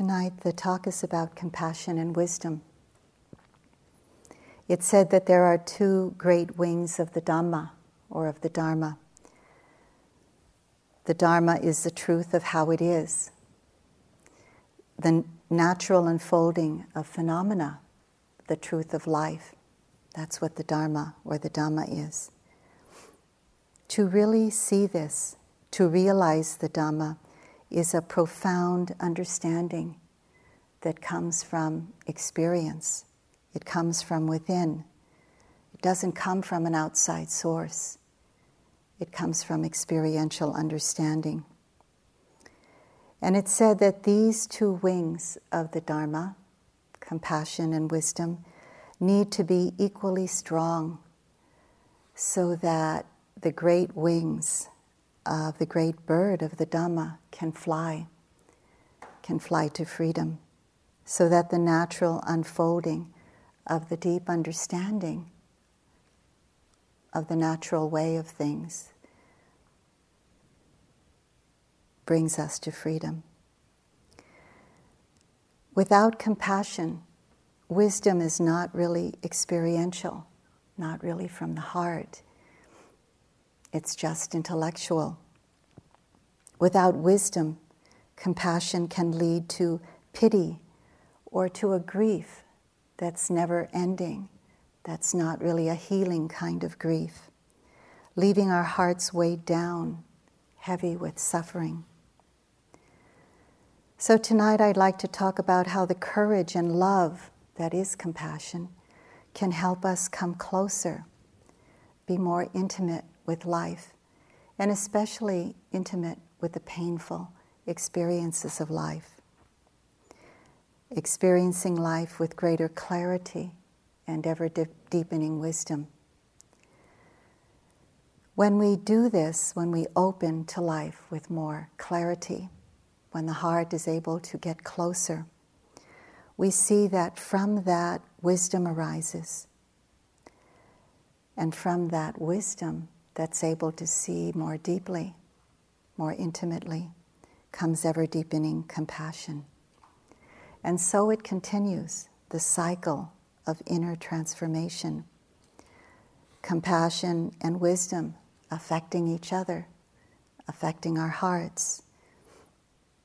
Tonight, the talk is about compassion and wisdom. It's said that there are two great wings of the Dhamma or of the Dharma. The Dharma is the truth of how it is, the natural unfolding of phenomena, the truth of life. That's what the Dharma or the Dhamma is. To really see this, to realize the Dhamma, is a profound understanding that comes from experience. It comes from within. It doesn't come from an outside source. It comes from experiential understanding. And it's said that these two wings of the Dharma, compassion and wisdom, need to be equally strong so that the great wings of the great bird of the Dhamma can fly, can fly to freedom, so that the natural unfolding of the deep understanding of the natural way of things brings us to freedom. Without compassion, wisdom is not really experiential, not really from the heart. It's just intellectual. Without wisdom, compassion can lead to pity or to a grief that's never ending, that's not really a healing kind of grief, leaving our hearts weighed down, heavy with suffering. So, tonight I'd like to talk about how the courage and love that is compassion can help us come closer, be more intimate with life, and especially intimate with the painful experiences of life experiencing life with greater clarity and ever de- deepening wisdom. When we do this, when we open to life with more clarity, when the heart is able to get closer, we see that from that wisdom arises. And from that wisdom that's able to see more deeply, more intimately, comes ever deepening compassion. And so it continues, the cycle of inner transformation. Compassion and wisdom affecting each other, affecting our hearts,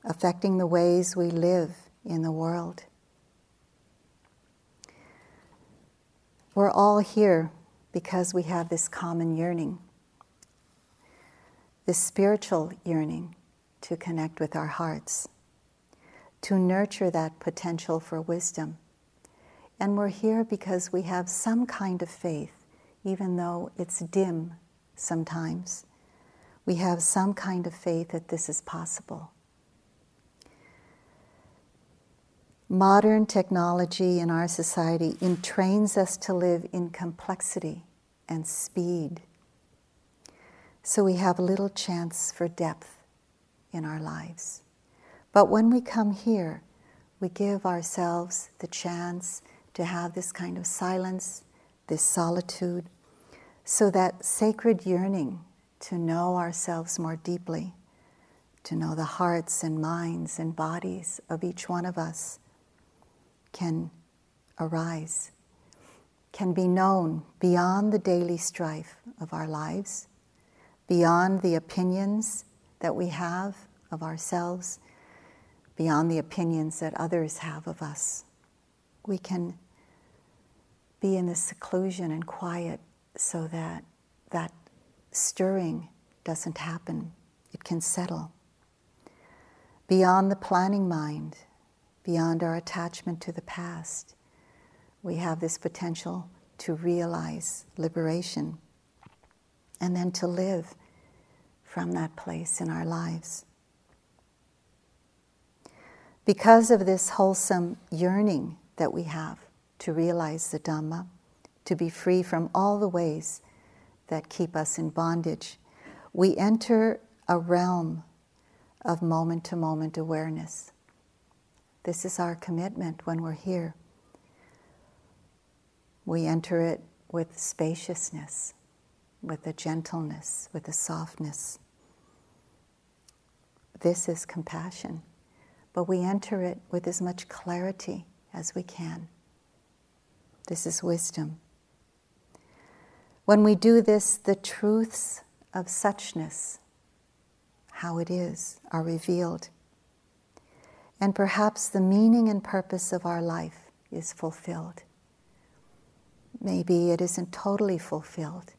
affecting the ways we live in the world. We're all here because we have this common yearning, this spiritual yearning to connect with our hearts to nurture that potential for wisdom. And we're here because we have some kind of faith, even though it's dim sometimes. We have some kind of faith that this is possible. Modern technology in our society entrains us to live in complexity and speed. So we have little chance for depth in our lives. But when we come here, we give ourselves the chance to have this kind of silence, this solitude, so that sacred yearning to know ourselves more deeply, to know the hearts and minds and bodies of each one of us can arise, can be known beyond the daily strife of our lives, beyond the opinions that we have of ourselves beyond the opinions that others have of us. We can be in the seclusion and quiet so that that stirring doesn't happen. It can settle. Beyond the planning mind, beyond our attachment to the past, we have this potential to realize liberation and then to live from that place in our lives. Because of this wholesome yearning that we have to realize the Dhamma, to be free from all the ways that keep us in bondage, we enter a realm of moment to moment awareness. This is our commitment when we're here. We enter it with spaciousness, with a gentleness, with a softness. This is compassion. but we enter it with as much clarity as we can. This is wisdom. When we do this, the truths of suchness, how it is, are revealed. And perhaps the meaning and purpose of our life is fulfilled. Maybe it isn't totally fulfilled.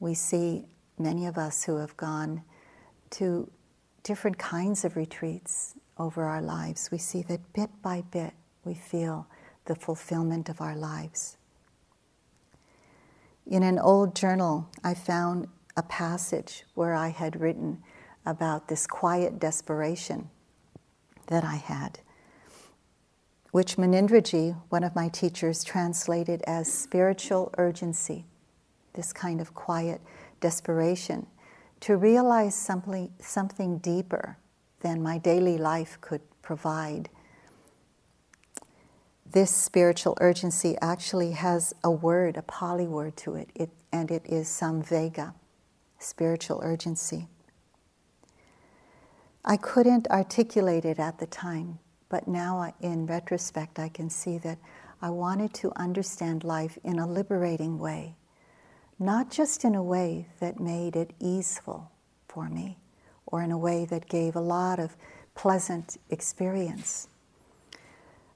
We see many of us who have gone to different kinds of retreats over our lives, we see that bit by bit we feel the fulfillment of our lives. In an old journal, I found a passage where I had written about this quiet desperation that I had, which Munindraji, one of my teachers, translated as spiritual urgency, this kind of quiet desperation to realize something, something deeper than my daily life could provide. This spiritual urgency actually has a word, a Pali word to it, it and it is samvega, spiritual urgency. I couldn't articulate it at the time, but now in retrospect, I can see that I wanted to understand life in a liberating way not just in a way that made it easeful for me or in a way that gave a lot of pleasant experience,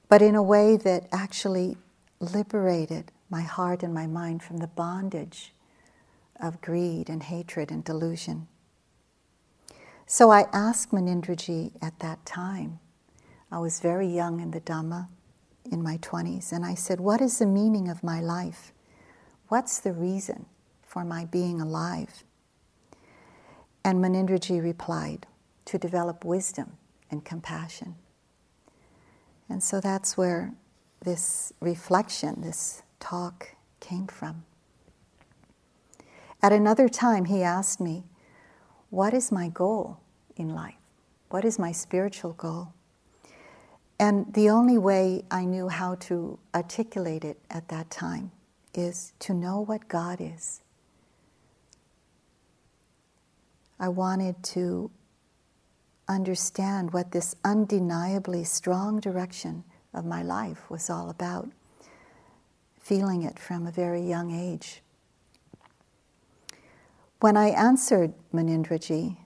but in a way that actually liberated my heart and my mind from the bondage of greed and hatred and delusion. So I asked Munindraji at that time, I was very young in the Dhamma, in my 20s, and I said, What is the meaning of my life? What's the reason for my being alive? And Munindraji replied, To develop wisdom and compassion. And so that's where this reflection, this talk came from. At another time, he asked me, What is my goal in life? What is my spiritual goal? And the only way I knew how to articulate it at that time is to know what God is. I wanted to understand what this undeniably strong direction of my life was all about, feeling it from a very young age. When I answered Munindraji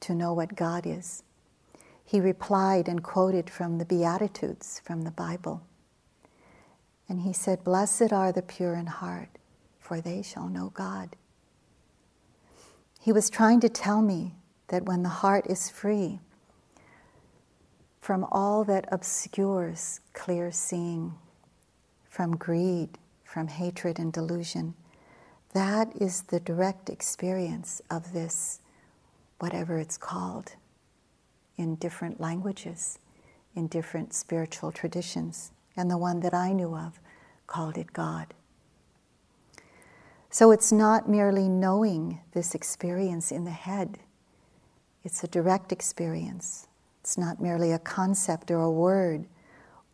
to know what God is, he replied and quoted from the Beatitudes from the Bible. And he said, Blessed are the pure in heart, for they shall know God. He was trying to tell me that when the heart is free from all that obscures clear seeing, from greed, from hatred and delusion, that is the direct experience of this, whatever it's called, in different languages, in different spiritual traditions. And the one that I knew of called it God. So it's not merely knowing this experience in the head, it's a direct experience. It's not merely a concept or a word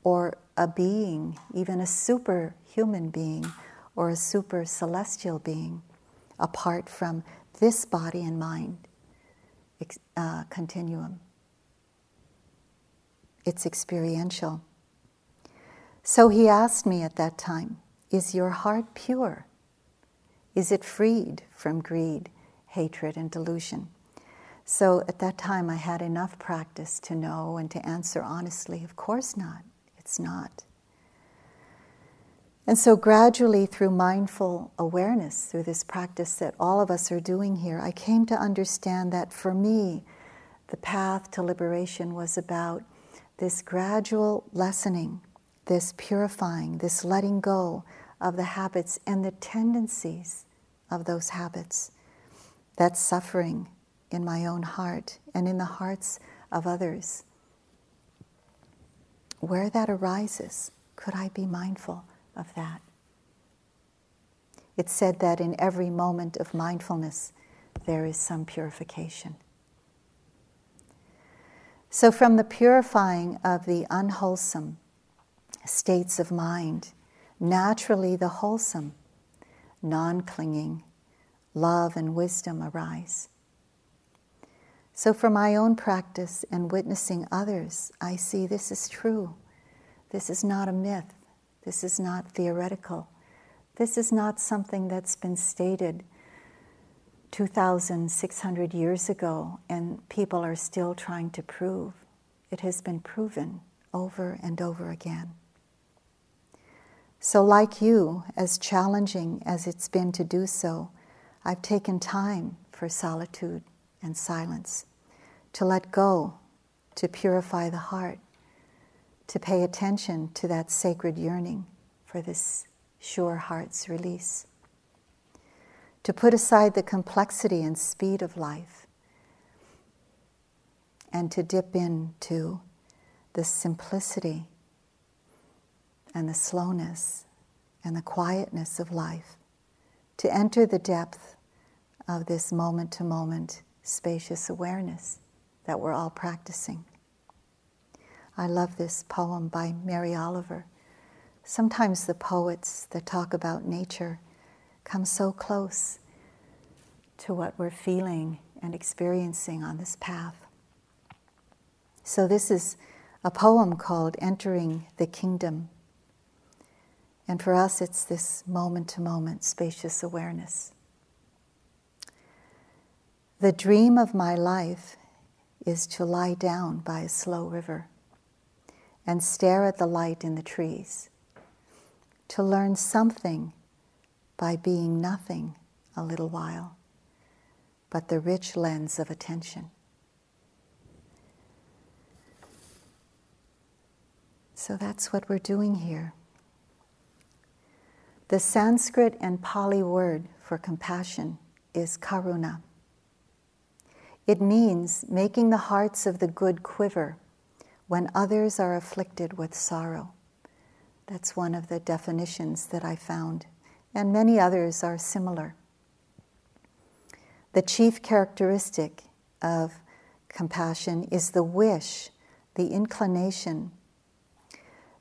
or a being, even a superhuman being or a super celestial being, apart from this body and mind uh, continuum. It's experiential. So he asked me at that time, Is your heart pure? Is it freed from greed, hatred, and delusion? So at that time, I had enough practice to know and to answer honestly, of course not. It's not. And so, gradually, through mindful awareness, through this practice that all of us are doing here, I came to understand that for me, the path to liberation was about this gradual lessening, this purifying, this letting go of the habits and the tendencies of those habits. That suffering in my own heart and in the hearts of others. Where that arises, could I be mindful of that? It's said that in every moment of mindfulness, there is some purification. So, from the purifying of the unwholesome states of mind, naturally the wholesome, non clinging, love and wisdom arise. So, for my own practice and witnessing others, I see this is true. This is not a myth. This is not theoretical. This is not something that's been stated 2,600 years ago and people are still trying to prove. It has been proven over and over again. So, like you, as challenging as it's been to do so, I've taken time for solitude and silence, to let go, to purify the heart, to pay attention to that sacred yearning for this sure heart's release, to put aside the complexity and speed of life, and to dip into the simplicity and the slowness and the quietness of life, to enter the depth of this moment to moment spacious awareness that we're all practicing. I love this poem by Mary Oliver. Sometimes the poets that talk about nature come so close to what we're feeling and experiencing on this path. So, this is a poem called Entering the Kingdom. And for us, it's this moment to moment spacious awareness. The dream of my life is to lie down by a slow river and stare at the light in the trees, to learn something by being nothing a little while, but the rich lens of attention. So that's what we're doing here. The Sanskrit and Pali word for compassion is karuna. It means making the hearts of the good quiver when others are afflicted with sorrow. That's one of the definitions that I found, and many others are similar. The chief characteristic of compassion is the wish, the inclination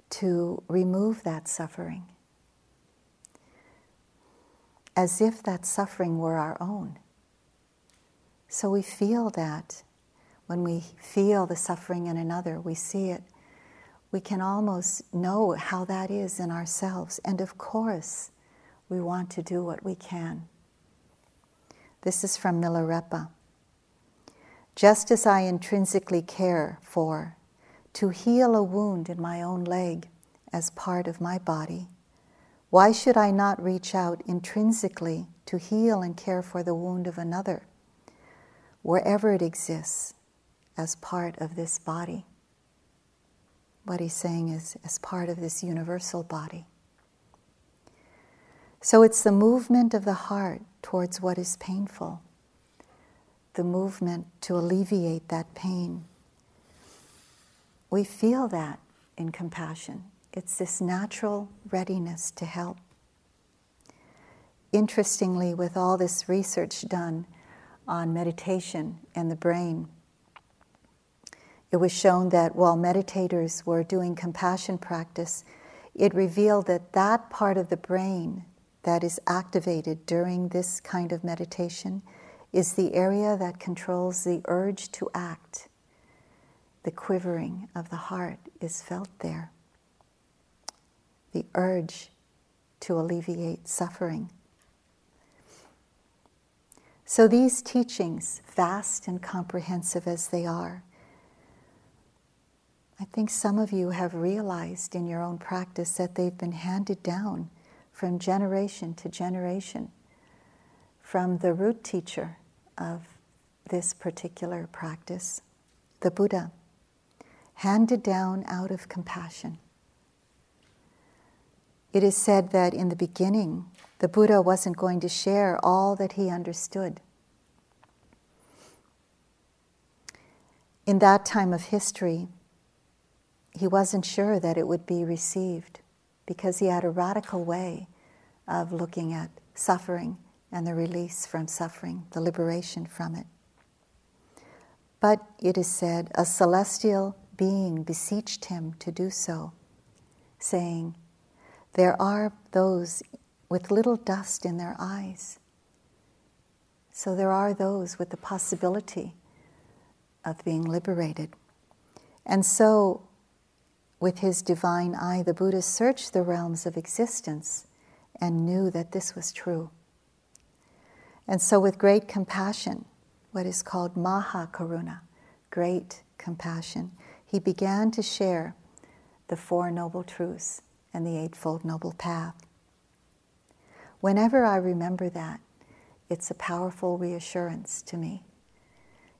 to remove that suffering, as if that suffering were our own. So we feel that when we feel the suffering in another, we see it. We can almost know how that is in ourselves. And of course, we want to do what we can. This is from Milarepa. Just as I intrinsically care for to heal a wound in my own leg as part of my body, why should I not reach out intrinsically to heal and care for the wound of another? wherever it exists as part of this body. What he's saying is as part of this universal body. So it's the movement of the heart towards what is painful, the movement to alleviate that pain. We feel that in compassion. It's this natural readiness to help. Interestingly, with all this research done, on meditation and the brain. It was shown that while meditators were doing compassion practice, it revealed that that part of the brain that is activated during this kind of meditation is the area that controls the urge to act. The quivering of the heart is felt there. The urge to alleviate suffering. So, these teachings, vast and comprehensive as they are, I think some of you have realized in your own practice that they've been handed down from generation to generation from the root teacher of this particular practice, the Buddha, handed down out of compassion. It is said that in the beginning, the Buddha wasn't going to share all that he understood. In that time of history, he wasn't sure that it would be received because he had a radical way of looking at suffering and the release from suffering, the liberation from it. But it is said a celestial being beseeched him to do so, saying, There are those with little dust in their eyes. So there are those with the possibility of being liberated. And so, with his divine eye, the Buddha searched the realms of existence and knew that this was true. And so, with great compassion, what is called Maha Karuna, great compassion, he began to share the Four Noble Truths and the Eightfold Noble Path. Whenever I remember that, it's a powerful reassurance to me.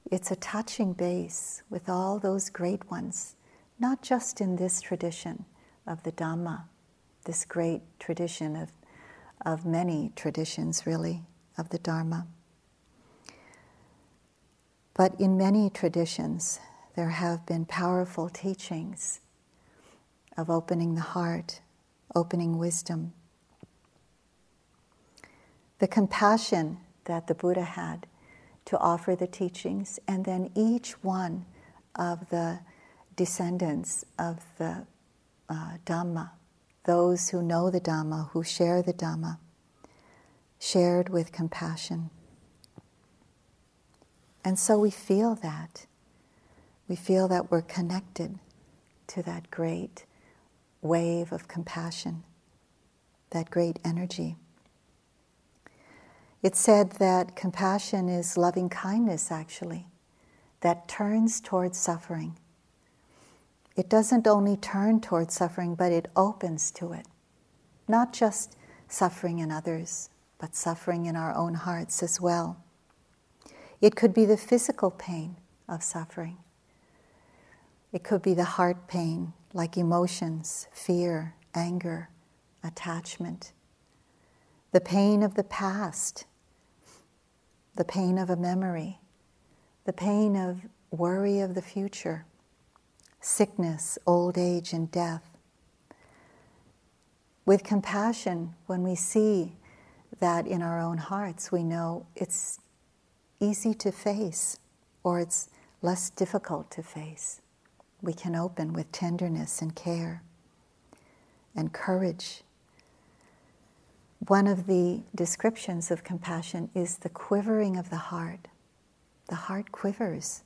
It's a touching base with all those great ones, not just in this tradition of the Dhamma, this great tradition of, of many traditions, really, of the Dharma. But in many traditions, there have been powerful teachings of opening the heart, opening wisdom. The compassion that the Buddha had to offer the teachings, and then each one of the descendants of the uh, Dhamma, those who know the Dhamma, who share the Dhamma, shared with compassion. And so we feel that. We feel that we're connected to that great wave of compassion, that great energy. It's said that compassion is loving kindness, actually, that turns towards suffering. It doesn't only turn towards suffering, but it opens to it. Not just suffering in others, but suffering in our own hearts as well. It could be the physical pain of suffering. It could be the heart pain, like emotions, fear, anger, attachment. The pain of the past, the pain of a memory, the pain of worry of the future, sickness, old age, and death. With compassion, when we see that in our own hearts, we know it's easy to face or it's less difficult to face. We can open with tenderness and care and courage. One of the descriptions of compassion is the quivering of the heart. The heart quivers,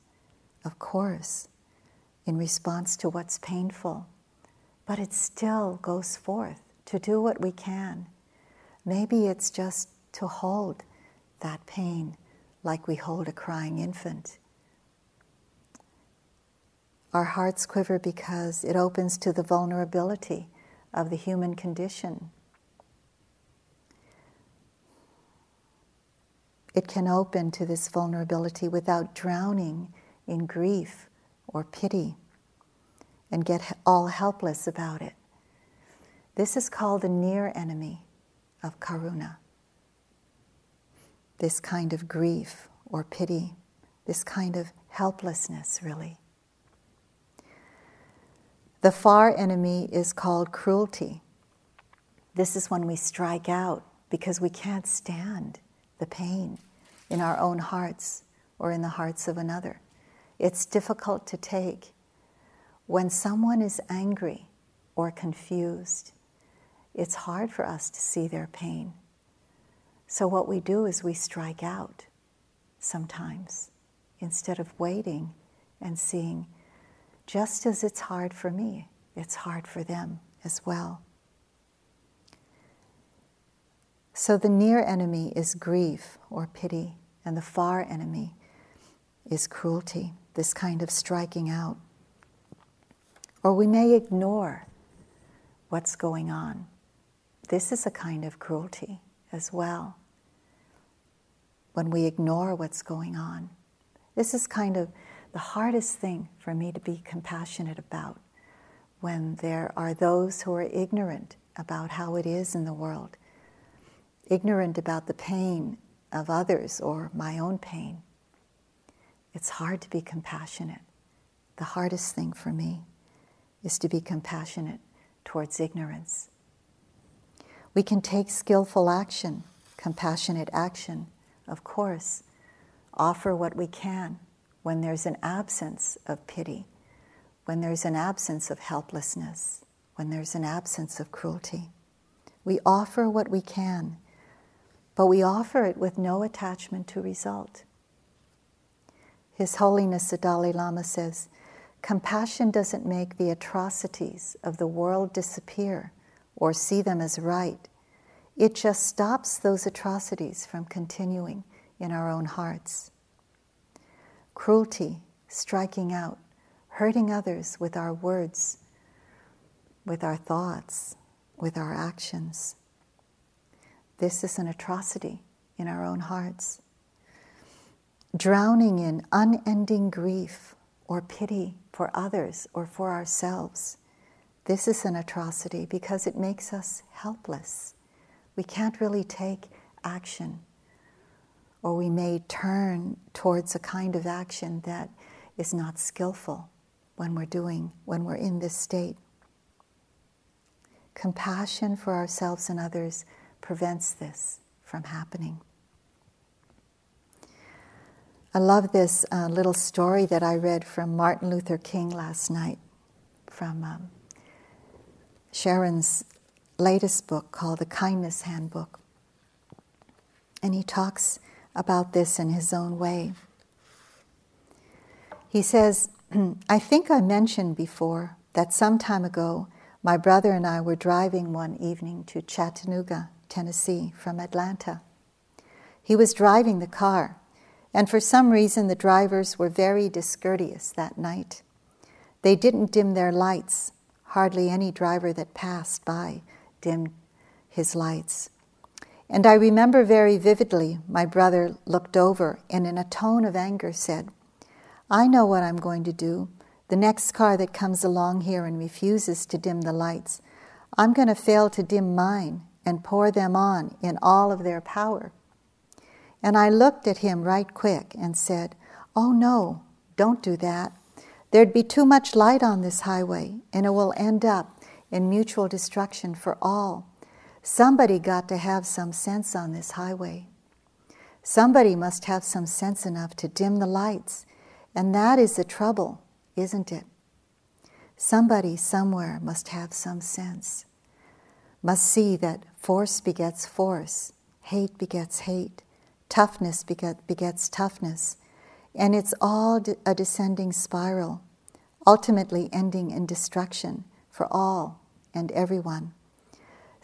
of course, in response to what's painful, but it still goes forth to do what we can. Maybe it's just to hold that pain like we hold a crying infant. Our hearts quiver because it opens to the vulnerability of the human condition. It can open to this vulnerability without drowning in grief or pity and get all helpless about it. This is called the near enemy of karuna this kind of grief or pity, this kind of helplessness, really. The far enemy is called cruelty. This is when we strike out because we can't stand the pain in our own hearts or in the hearts of another. It's difficult to take. When someone is angry or confused, it's hard for us to see their pain. So, what we do is we strike out sometimes instead of waiting and seeing, just as it's hard for me, it's hard for them as well. So, the near enemy is grief or pity, and the far enemy is cruelty, this kind of striking out. Or we may ignore what's going on. This is a kind of cruelty as well when we ignore what's going on. This is kind of the hardest thing for me to be compassionate about when there are those who are ignorant about how it is in the world, ignorant about the pain of others or my own pain. It's hard to be compassionate. The hardest thing for me is to be compassionate towards ignorance. We can take skillful action, compassionate action, of course, offer what we can when there's an absence of pity, when there's an absence of helplessness, when there's an absence of cruelty. We offer what we can, but we offer it with no attachment to result. His Holiness the Dalai Lama says, Compassion doesn't make the atrocities of the world disappear or see them as right. It just stops those atrocities from continuing in our own hearts. Cruelty, striking out, hurting others with our words, with our thoughts, with our actions. This is an atrocity in our own hearts. Drowning in unending grief or pity for others or for ourselves. This is an atrocity because it makes us helpless. We can't really take action, or we may turn towards a kind of action that is not skillful when we're doing, when we're in this state. Compassion for ourselves and others prevents this from happening. I love this uh, little story that I read from Martin Luther King last night from um, Sharon's latest book called The Kindness Handbook. And he talks about this in his own way. He says, I think I mentioned before that some time ago my brother and I were driving one evening to Chattanooga, Tennessee, from Atlanta. He was driving the car, and for some reason the drivers were very discourteous that night. They didn't dim their lights. Hardly any driver that passed by dimmed his lights. And I remember very vividly my brother looked over and, in a tone of anger, said, I know what I'm going to do. The next car that comes along here and refuses to dim the lights, I'm going to fail to dim mine and pour them on in all of their power. And I looked at him right quick and said, Oh no, don't do that. There'd be too much light on this highway, and it will end up in mutual destruction for all. Somebody got to have some sense on this highway. Somebody must have some sense enough to dim the lights, and that is the trouble isn't it? Somebody somewhere must have some sense, must see that force begets force, hate begets hate, toughness beget, begets toughness, and it's all a descending spiral, ultimately ending in destruction for all and everyone.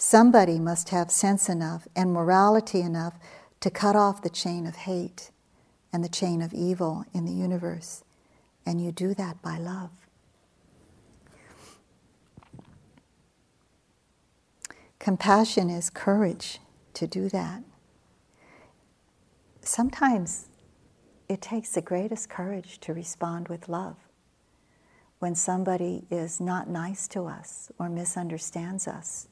Somebody must have sense enough and morality enough to cut off the chain of hate and the chain of evil in the universe. And you do that by love. Compassion is courage to do that. Sometimes it takes the greatest courage to respond with love. When somebody is not nice to us or misunderstands us,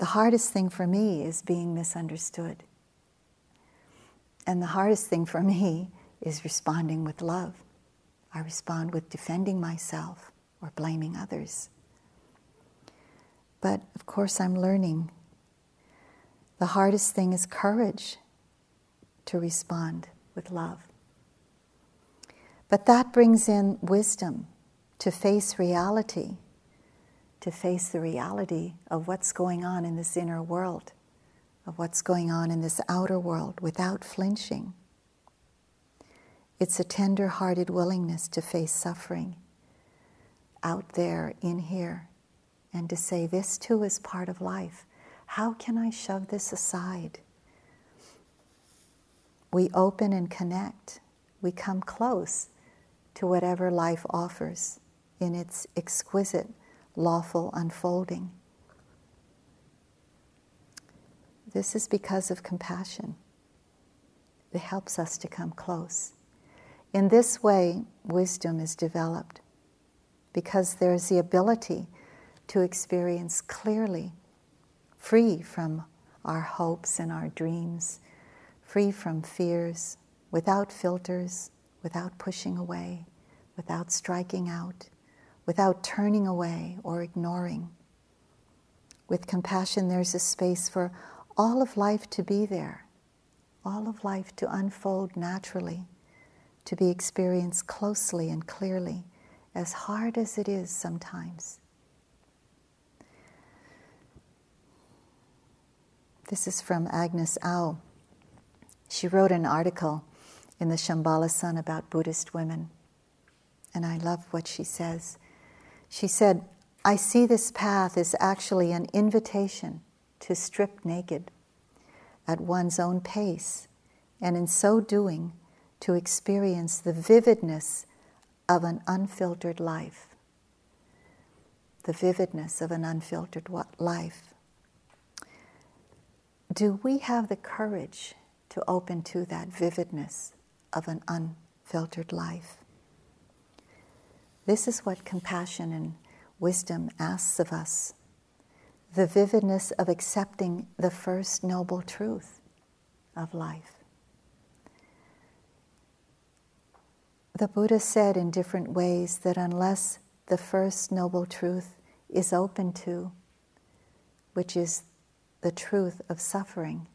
the hardest thing for me is being misunderstood. And the hardest thing for me is responding with love. I respond with defending myself or blaming others. But of course, I'm learning. The hardest thing is courage to respond with love. But that brings in wisdom to face reality, to face the reality of what's going on in this inner world, of what's going on in this outer world without flinching. It's a tender hearted willingness to face suffering out there, in here, and to say, This too is part of life. How can I shove this aside? We open and connect. We come close to whatever life offers in its exquisite, lawful unfolding. This is because of compassion. It helps us to come close. In this way, wisdom is developed because there's the ability to experience clearly, free from our hopes and our dreams, free from fears, without filters, without pushing away, without striking out, without turning away or ignoring. With compassion, there's a space for all of life to be there, all of life to unfold naturally to be experienced closely and clearly, as hard as it is sometimes. This is from Agnes Au. She wrote an article in the Shambhala Sun about Buddhist women. And I love what she says. She said, I see this path as actually an invitation to strip naked at one's own pace, and in so doing, to experience the vividness of an unfiltered life. The vividness of an unfiltered life. Do we have the courage to open to that vividness of an unfiltered life? This is what compassion and wisdom asks of us the vividness of accepting the first noble truth of life. The Buddha said in different ways that unless the first noble truth is open to, which is the truth of suffering,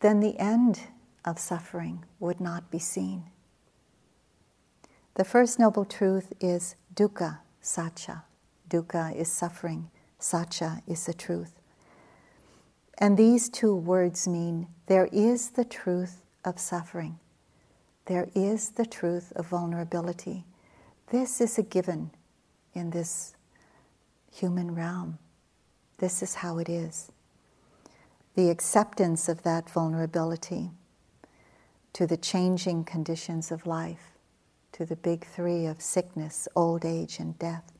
then the end of suffering would not be seen. The first noble truth is dukkha, sacca. Dukkha is suffering, sacca is the truth. And these two words mean there is the truth of suffering, there is the truth of vulnerability. This is a given in this human realm. This is how it is. The acceptance of that vulnerability to the changing conditions of life, to the big three of sickness, old age, and death.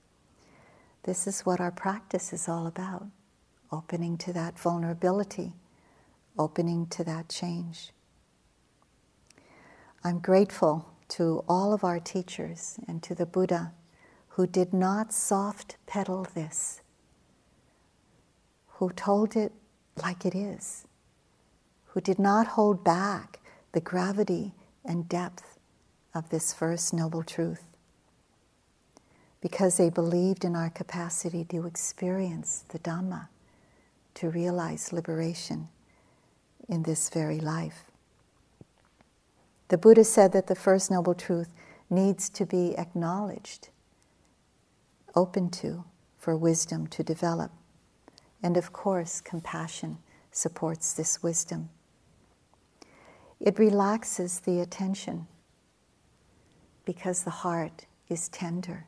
This is what our practice is all about opening to that vulnerability, opening to that change. I'm grateful to all of our teachers and to the Buddha who did not soft pedal this, who told it like it is, who did not hold back the gravity and depth of this first noble truth because they believed in our capacity to experience the Dhamma, to realize liberation in this very life. The Buddha said that the first noble truth needs to be acknowledged, open to, for wisdom to develop. And of course, compassion supports this wisdom. It relaxes the attention because the heart is tender.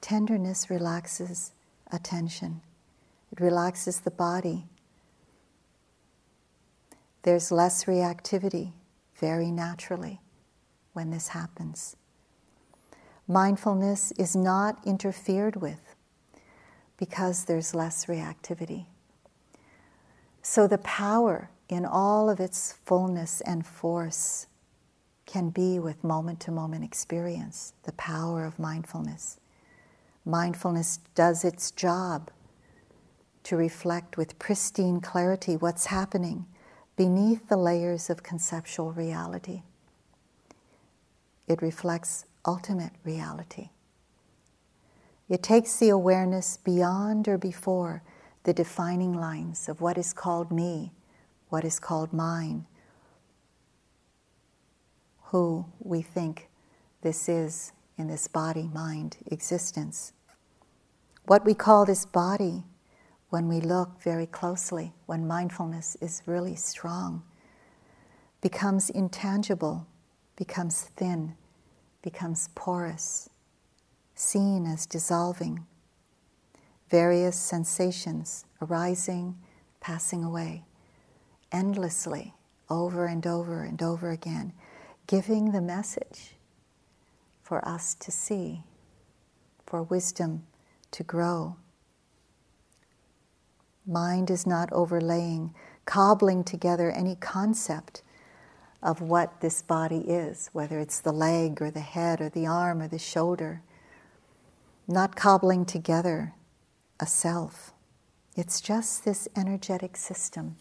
Tenderness relaxes attention, it relaxes the body. There's less reactivity very naturally when this happens. Mindfulness is not interfered with because there's less reactivity. So the power in all of its fullness and force can be with moment to moment experience, the power of mindfulness. Mindfulness does its job to reflect with pristine clarity what's happening beneath the layers of conceptual reality. It reflects ultimate reality. It takes the awareness beyond or before the defining lines of what is called me, what is called mine, who we think this is in this body mind existence. What we call this body, when we look very closely, when mindfulness is really strong, becomes intangible, becomes thin, becomes porous, seen as dissolving. Various sensations arising, passing away, endlessly, over and over and over again, giving the message for us to see, for wisdom to grow. Mind is not overlaying, cobbling together any concept of what this body is, whether it's the leg or the head or the arm or the shoulder. Not cobbling together a self. It's just this energetic system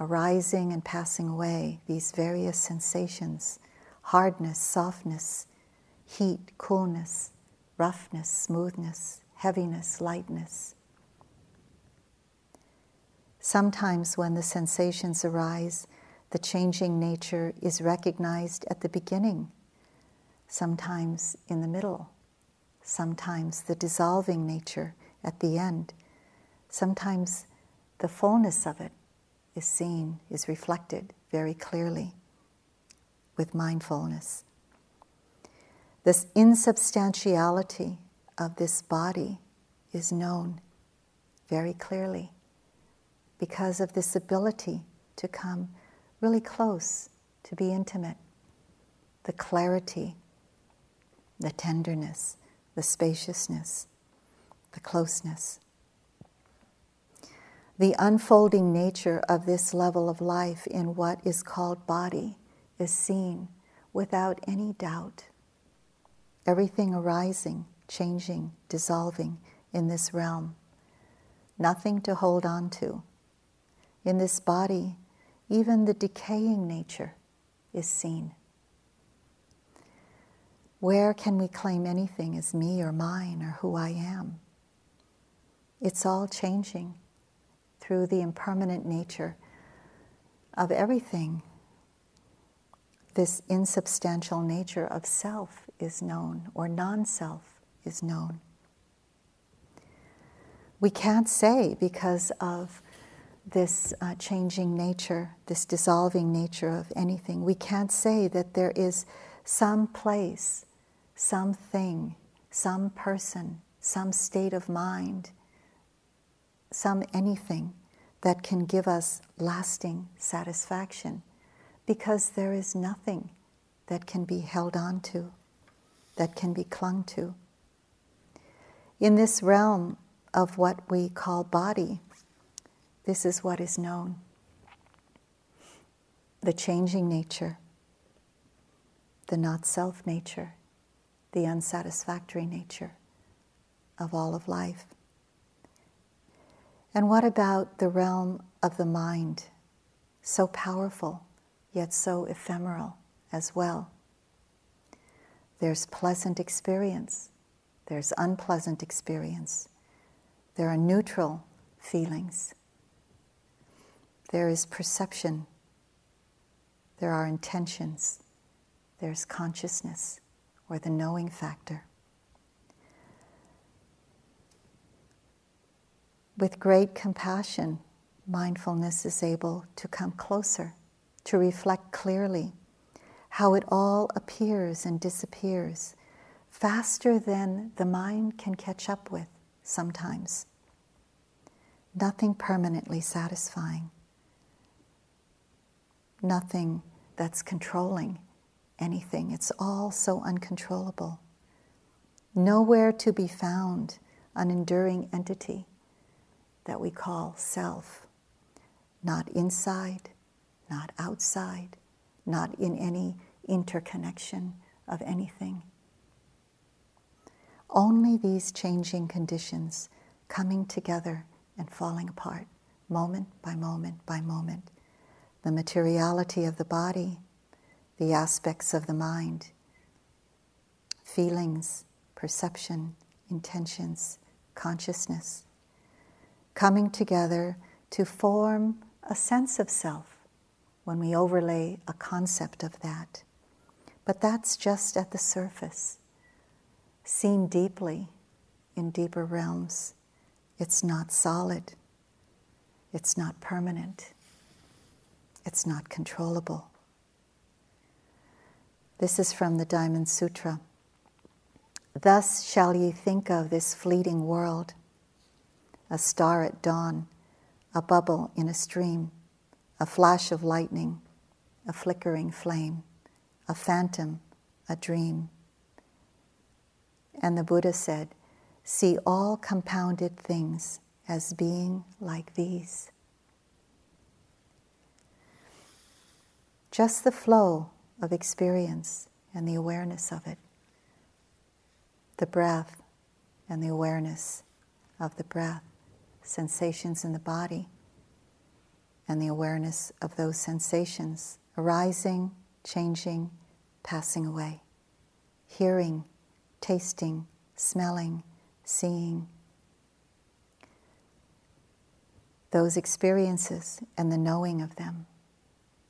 arising and passing away, these various sensations hardness, softness, heat, coolness, roughness, smoothness, heaviness, lightness. Sometimes, when the sensations arise, the changing nature is recognized at the beginning, sometimes in the middle, sometimes the dissolving nature at the end, sometimes the fullness of it is seen, is reflected very clearly with mindfulness. This insubstantiality of this body is known very clearly because of this ability to come really close, to be intimate, the clarity, the tenderness, the spaciousness, the closeness. The unfolding nature of this level of life in what is called body is seen without any doubt. Everything arising, changing, dissolving in this realm. Nothing to hold on to. In this body, even the decaying nature is seen. Where can we claim anything as me or mine or who I am? It's all changing through the impermanent nature of everything. This insubstantial nature of self is known, or non self is known. We can't say because of this uh, changing nature, this dissolving nature of anything, we can't say that there is some place, something, some person, some state of mind, some anything that can give us lasting satisfaction because there is nothing that can be held on to, that can be clung to. In this realm of what we call body, this is what is known the changing nature, the not self nature, the unsatisfactory nature of all of life. And what about the realm of the mind, so powerful yet so ephemeral as well? There's pleasant experience, there's unpleasant experience, there are neutral feelings, there is perception, there are intentions, there's consciousness or the knowing factor. With great compassion, mindfulness is able to come closer, to reflect clearly how it all appears and disappears faster than the mind can catch up with sometimes. Nothing permanently satisfying nothing that's controlling anything. It's all so uncontrollable. Nowhere to be found an enduring entity that we call self. Not inside, not outside, not in any interconnection of anything. Only these changing conditions coming together and falling apart, moment by moment by moment the materiality of the body, the aspects of the mind, feelings, perception, intentions, consciousness, coming together to form a sense of self when we overlay a concept of that. But that's just at the surface. Seen deeply in deeper realms, it's not solid, it's not permanent. It's not controllable. This is from the Diamond Sutra. Thus shall ye think of this fleeting world a star at dawn, a bubble in a stream, a flash of lightning, a flickering flame, a phantom, a dream. And the Buddha said, See all compounded things as being like these. just the flow of experience and the awareness of it, the breath and the awareness of the breath, sensations in the body, and the awareness of those sensations arising, changing, passing away, hearing, tasting, smelling, seeing. Those experiences and the knowing of them.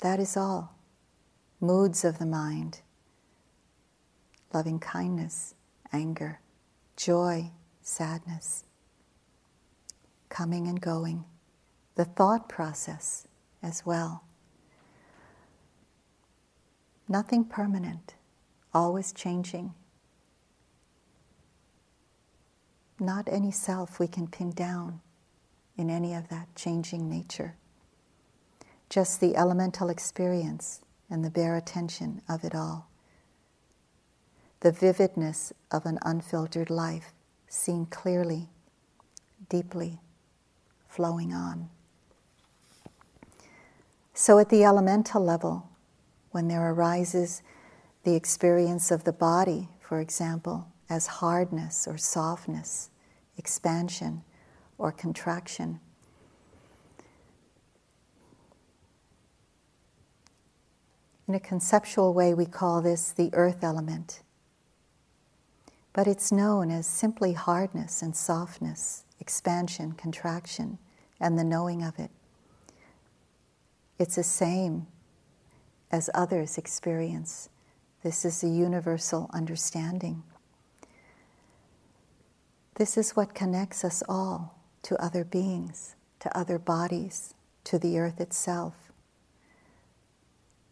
That is all. Moods of the mind loving kindness, anger, joy, sadness, coming and going, the thought process as well. Nothing permanent, always changing. Not any self we can pin down in any of that changing nature. Just the elemental experience and the bare attention of it all. The vividness of an unfiltered life seen clearly, deeply, flowing on. So, at the elemental level, when there arises the experience of the body, for example, as hardness or softness, expansion or contraction, in a conceptual way, we call this the earth element. But it's known as simply hardness and softness, expansion, contraction, and the knowing of it. It's the same as others experience. This is a universal understanding. This is what connects us all to other beings, to other bodies, to the earth itself,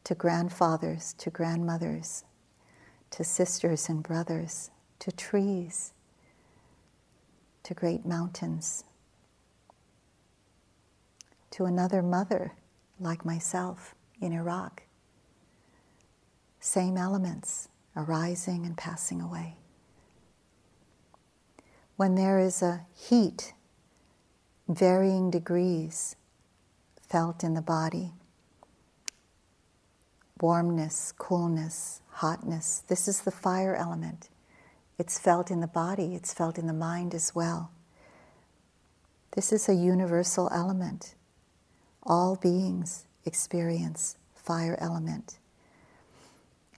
to grandfathers, to grandmothers, to sisters and brothers, to trees, to great mountains, to another mother like myself in Iraq. Same elements arising and passing away. When there is a heat, varying degrees felt in the body, warmness, coolness, hotness, this is the fire element. It's felt in the body, it's felt in the mind as well. This is a universal element. All beings experience fire element.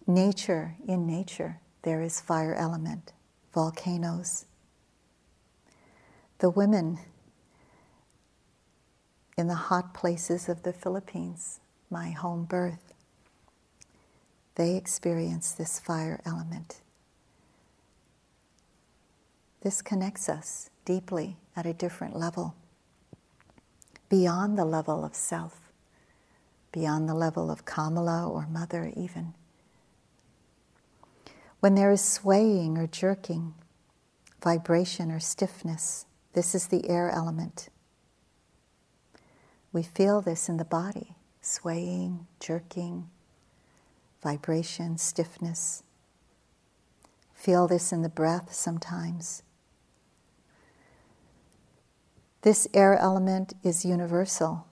Nature, in nature, there is fire element, volcanoes. The women in the hot places of the Philippines, my home birth, they experience this fire element. This connects us deeply at a different level beyond the level of self, beyond the level of Kamala or mother, even. When there is swaying or jerking, vibration or stiffness, this is the air element. We feel this in the body swaying, jerking, vibration, stiffness. Feel this in the breath sometimes. This air element is universal.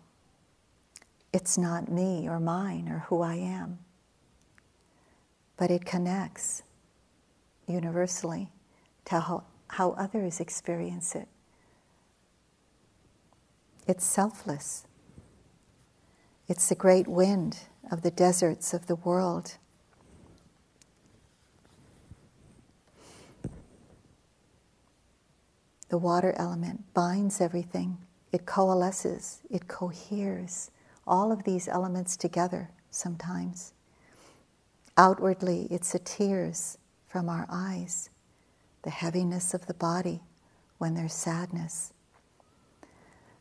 It's not me or mine or who I am, but it connects universally to how, how others experience it. It's selfless. It's the great wind of the deserts of the world. The water element binds everything, it coalesces, it coheres, all of these elements together sometimes. Outwardly, it's the tears from our eyes, the heaviness of the body when there's sadness.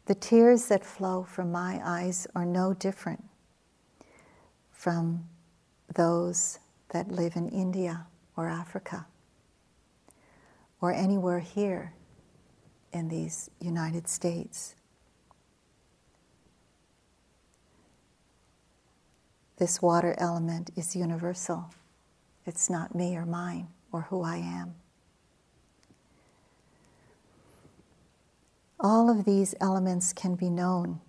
The tears that flow from my eyes are no different from those that live in India or Africa or anywhere here in these United States. This water element is universal. It's not me or mine or who I am. All of these elements can be known.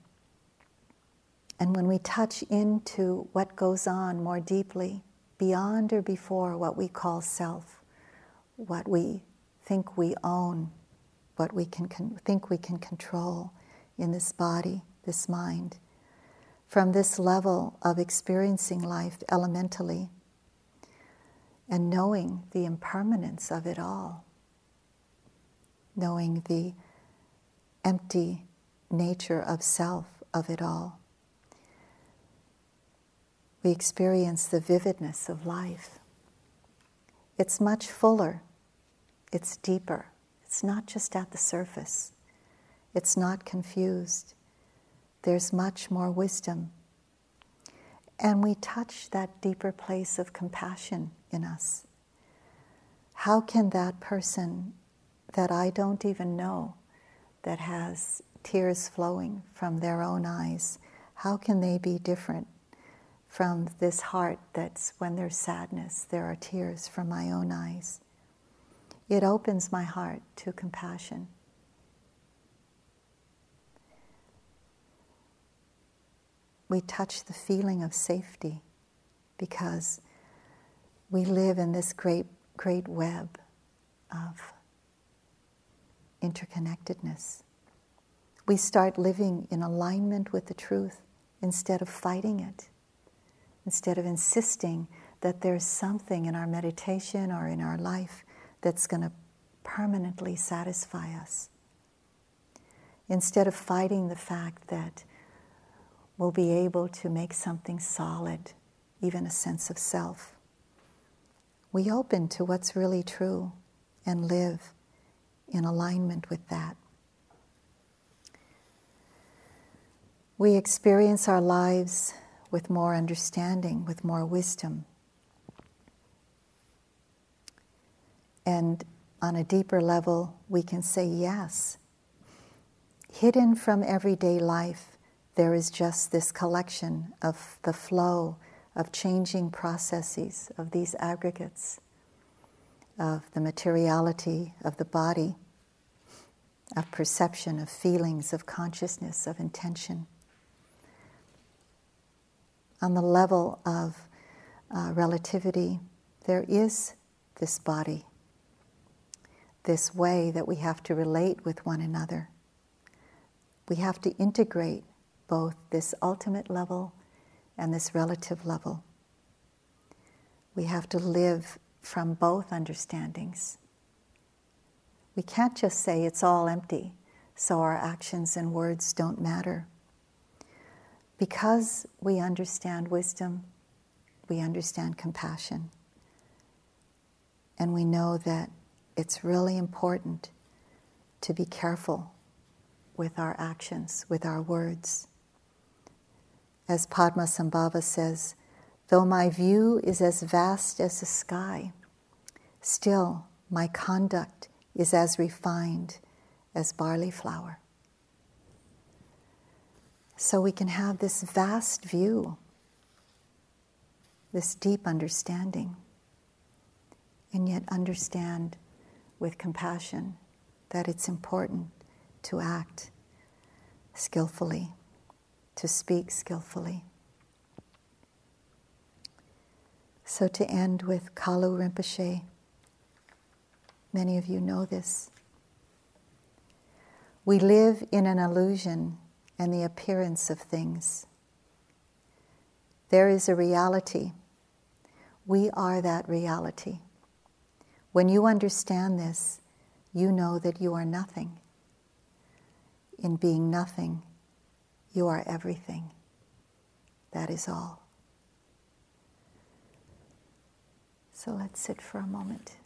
And when we touch into what goes on more deeply, beyond or before what we call self, what we think we own, what we can con- think we can control in this body, this mind. From this level of experiencing life elementally and knowing the impermanence of it all, knowing the empty nature of self of it all. We experience the vividness of life. It's much fuller, it's deeper. It's not just at the surface, it's not confused. There's much more wisdom. And we touch that deeper place of compassion in us. How can that person that I don't even know, that has tears flowing from their own eyes, how can they be different from this heart that's when there's sadness, there are tears from my own eyes? It opens my heart to compassion. We touch the feeling of safety because we live in this great, great web of interconnectedness. We start living in alignment with the truth instead of fighting it, instead of insisting that there's something in our meditation or in our life that's going to permanently satisfy us. Instead of fighting the fact that we'll be able to make something solid, even a sense of self, we open to what's really true and live in alignment with that. We experience our lives with more understanding, with more wisdom. And on a deeper level, we can say yes. Hidden from everyday life, there is just this collection of the flow of changing processes of these aggregates, of the materiality of the body, of perception, of feelings, of consciousness, of intention. On the level of uh, relativity, there is this body this way that we have to relate with one another. We have to integrate both this ultimate level and this relative level. We have to live from both understandings. We can't just say it's all empty, so our actions and words don't matter. Because we understand wisdom, we understand compassion, and we know that it's really important to be careful with our actions, with our words. As Padmasambhava says, though my view is as vast as the sky, still my conduct is as refined as barley flour. So we can have this vast view, this deep understanding, and yet understand with compassion that it's important to act skillfully, to speak skillfully. So, to end with Kalu Rinpoche, many of you know this. We live in an illusion and the appearance of things. There is a reality. We are that reality. When you understand this, you know that you are nothing. In being nothing, you are everything. That is all. So let's sit for a moment.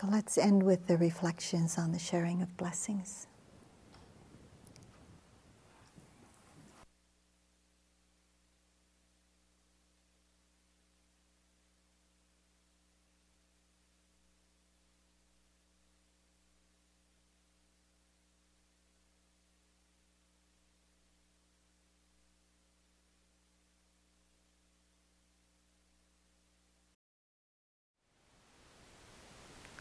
So let's end with the reflections on the sharing of blessings.